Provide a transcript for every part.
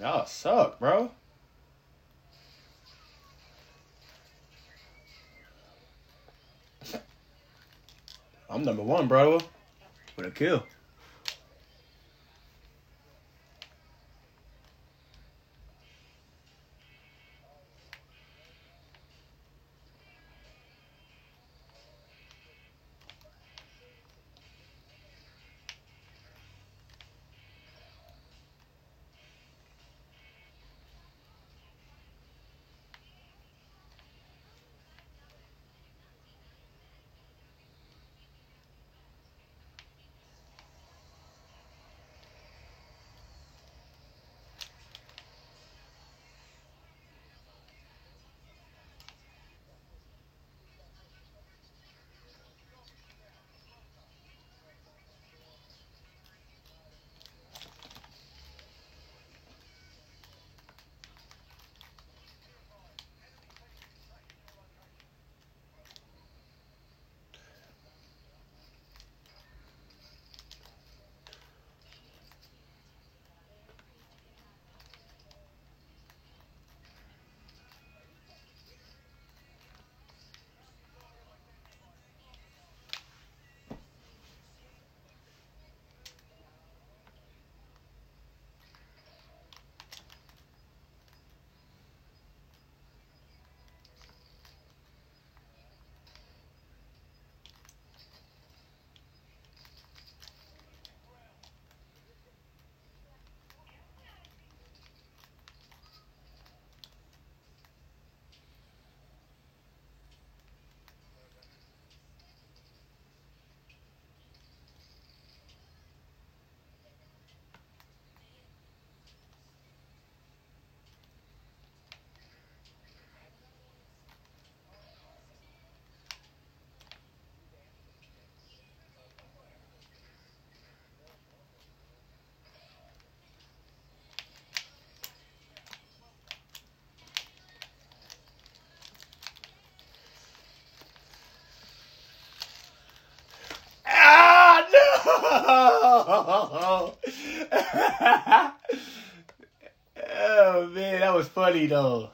y'all suck, bro. I'm number one, bro. With a kill. oh man, that was funny though.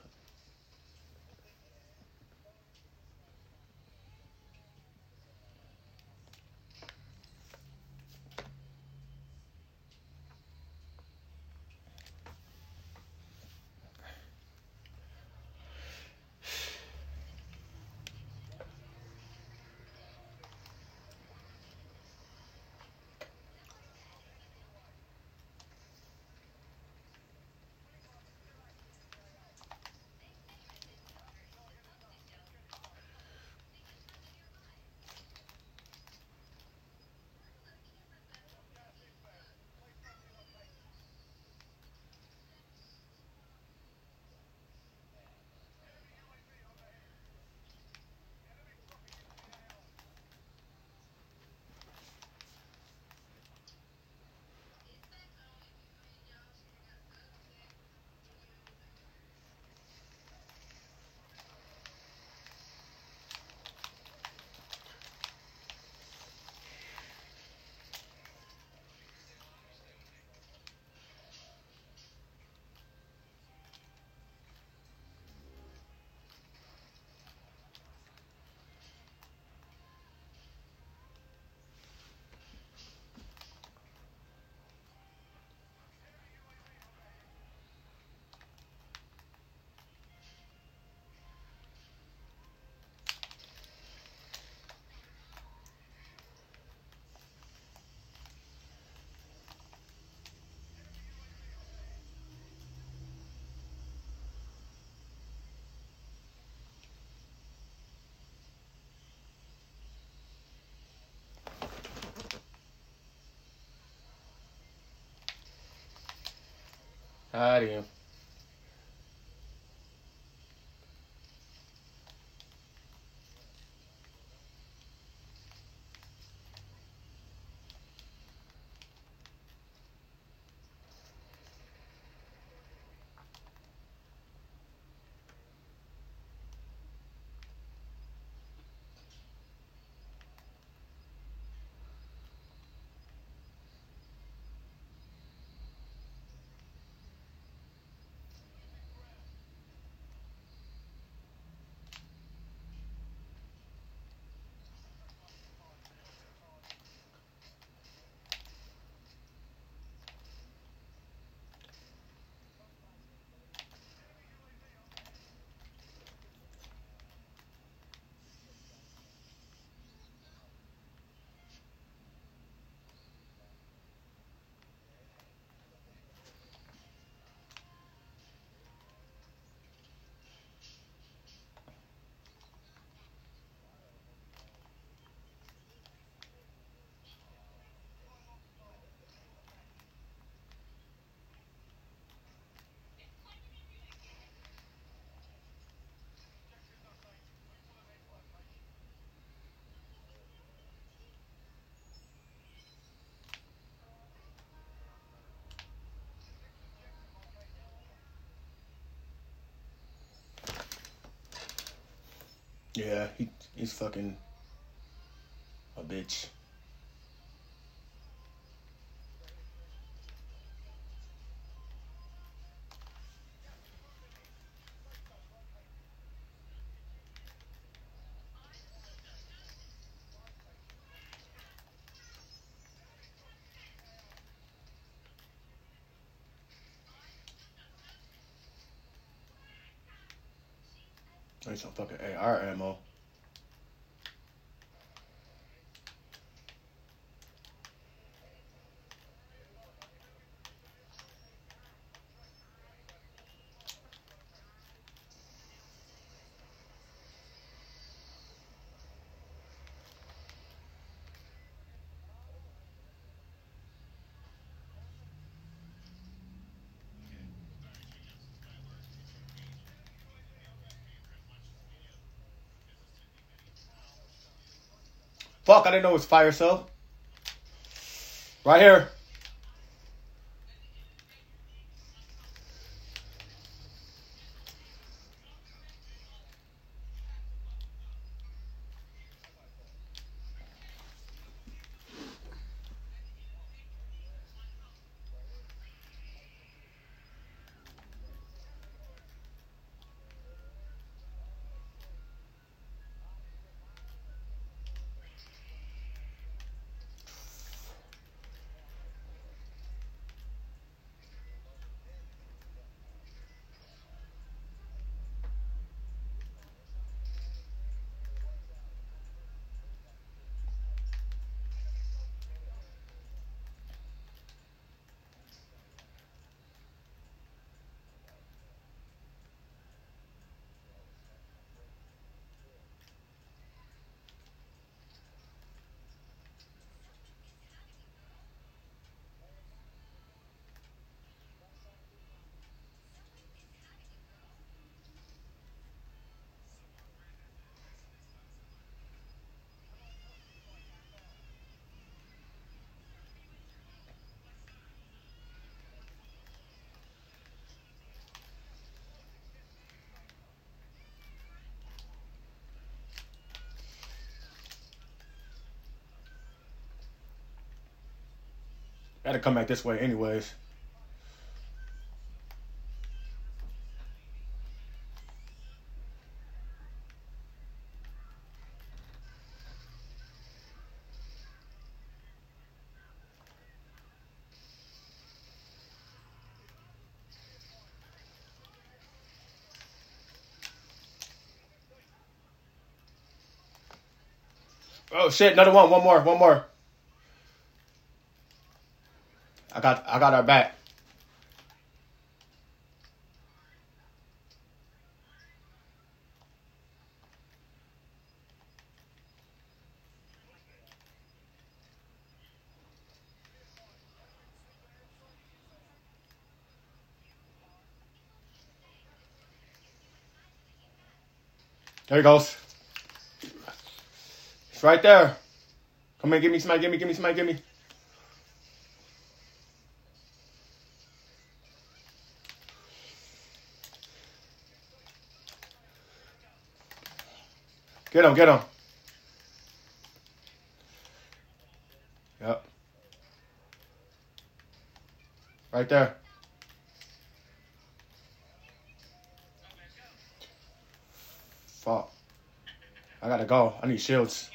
Got him. Yeah, he he's fucking a bitch. I need some fucking AR ammo. Fuck, I didn't know it was fire cell. Right here. Gotta come back this way anyways. Oh shit, another one, one more, one more. I got I got our back. There he goes. It's right there. Come here, give me somebody, give me, give me somebody, give me. Get him, get him. Yep. Right there. Fuck. I gotta go. I need shields.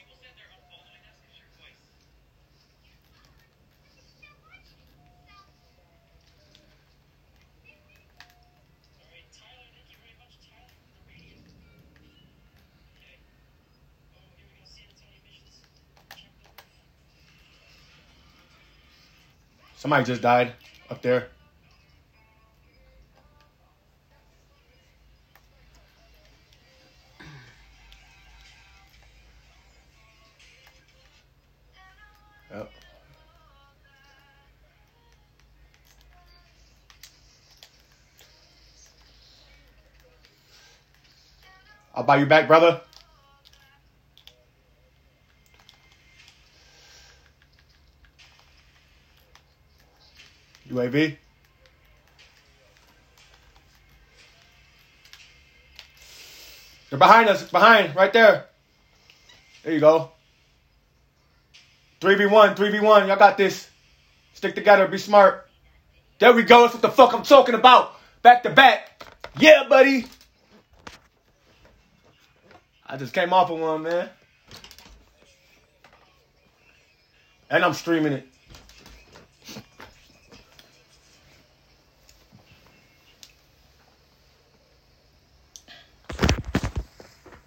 Somebody just died up there. Yep. I'll buy you back, brother. UAV. They're behind us. Behind. Right there. There you go. 3v1. 3v1. Y'all got this. Stick together. Be smart. There we go. That's what the fuck I'm talking about. Back to back. Yeah, buddy. I just came off of one, man. And I'm streaming it.